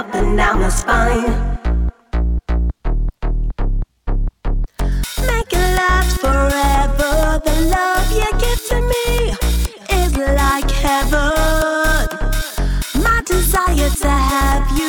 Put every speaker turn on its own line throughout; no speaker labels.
up and down my spine. Make it last forever. The love you give to me is like heaven. My desire to have you.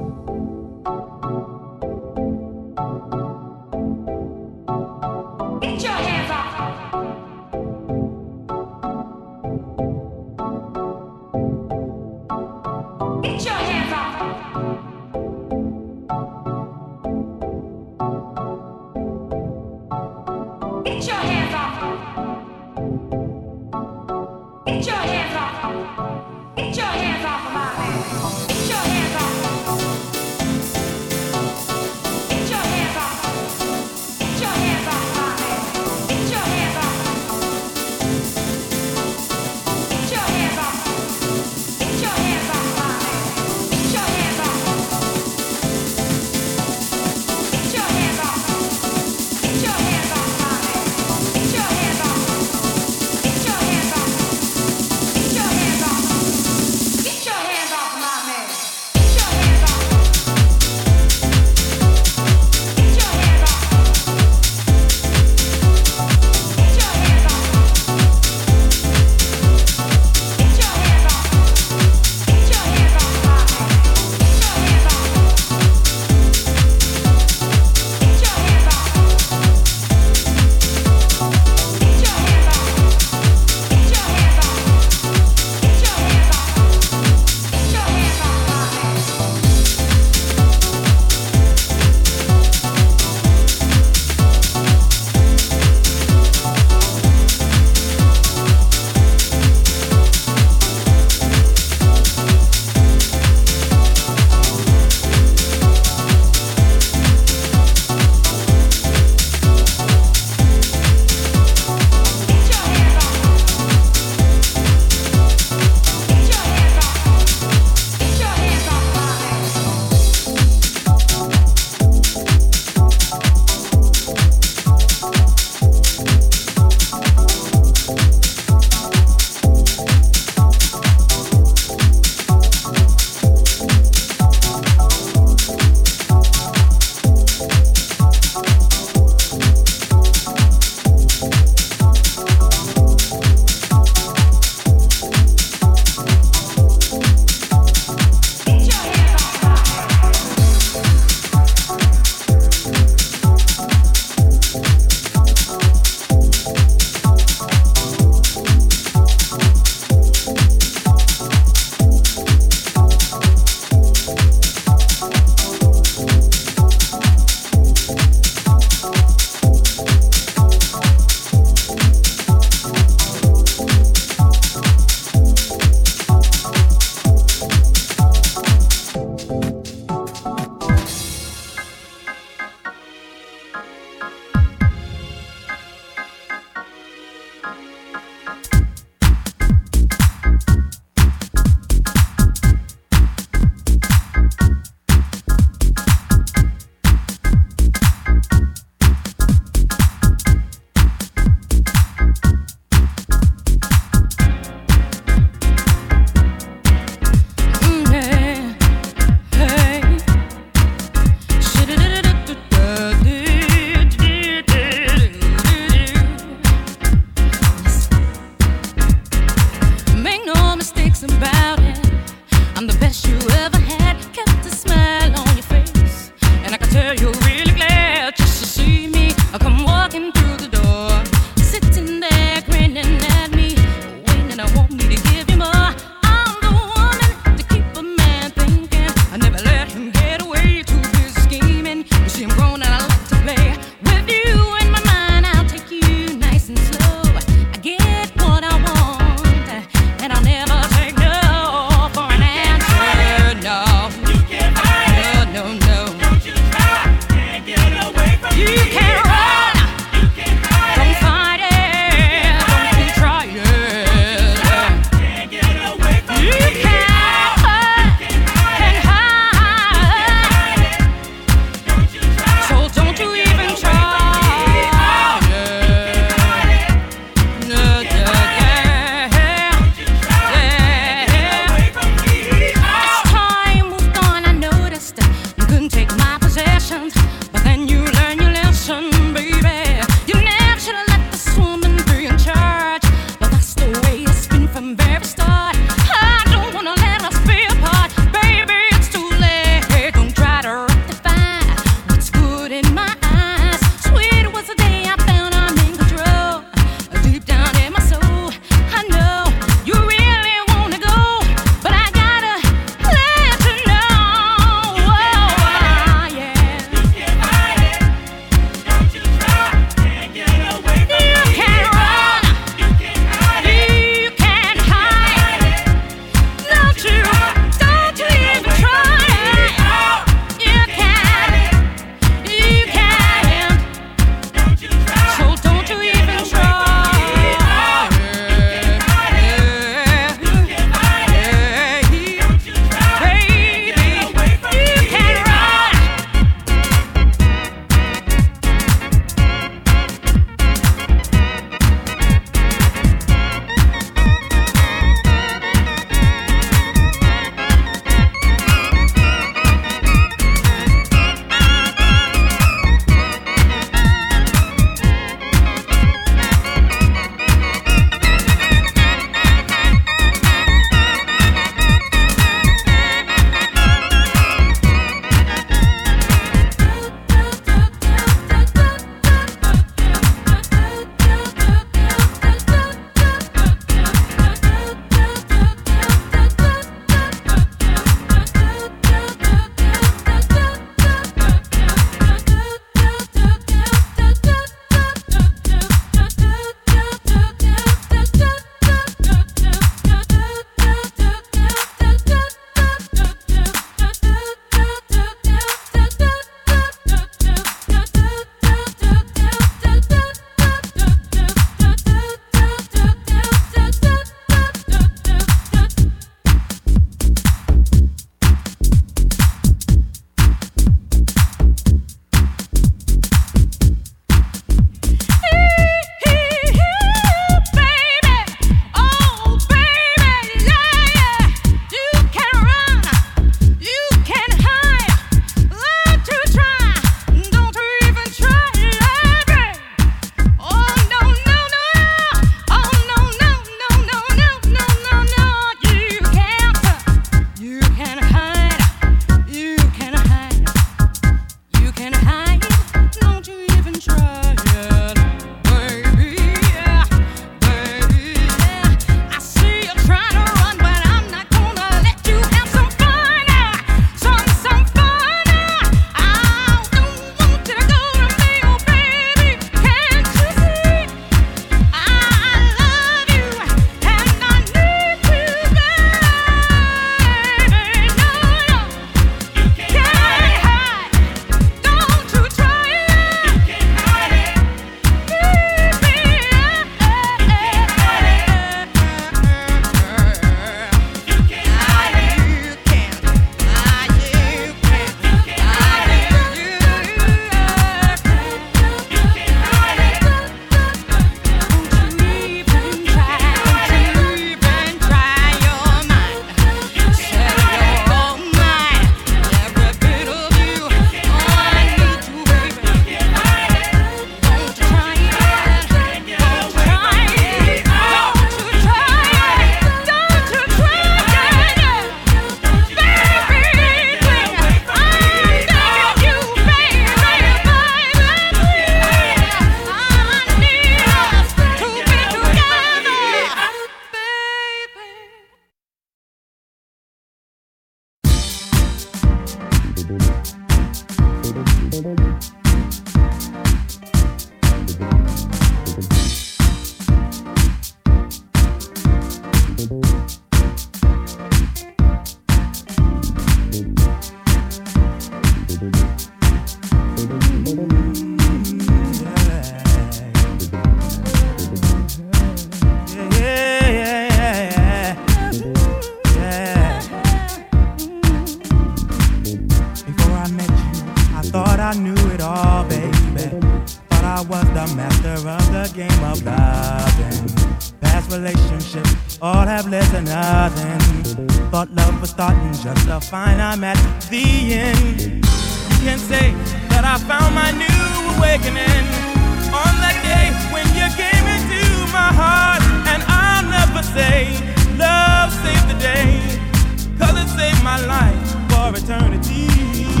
You.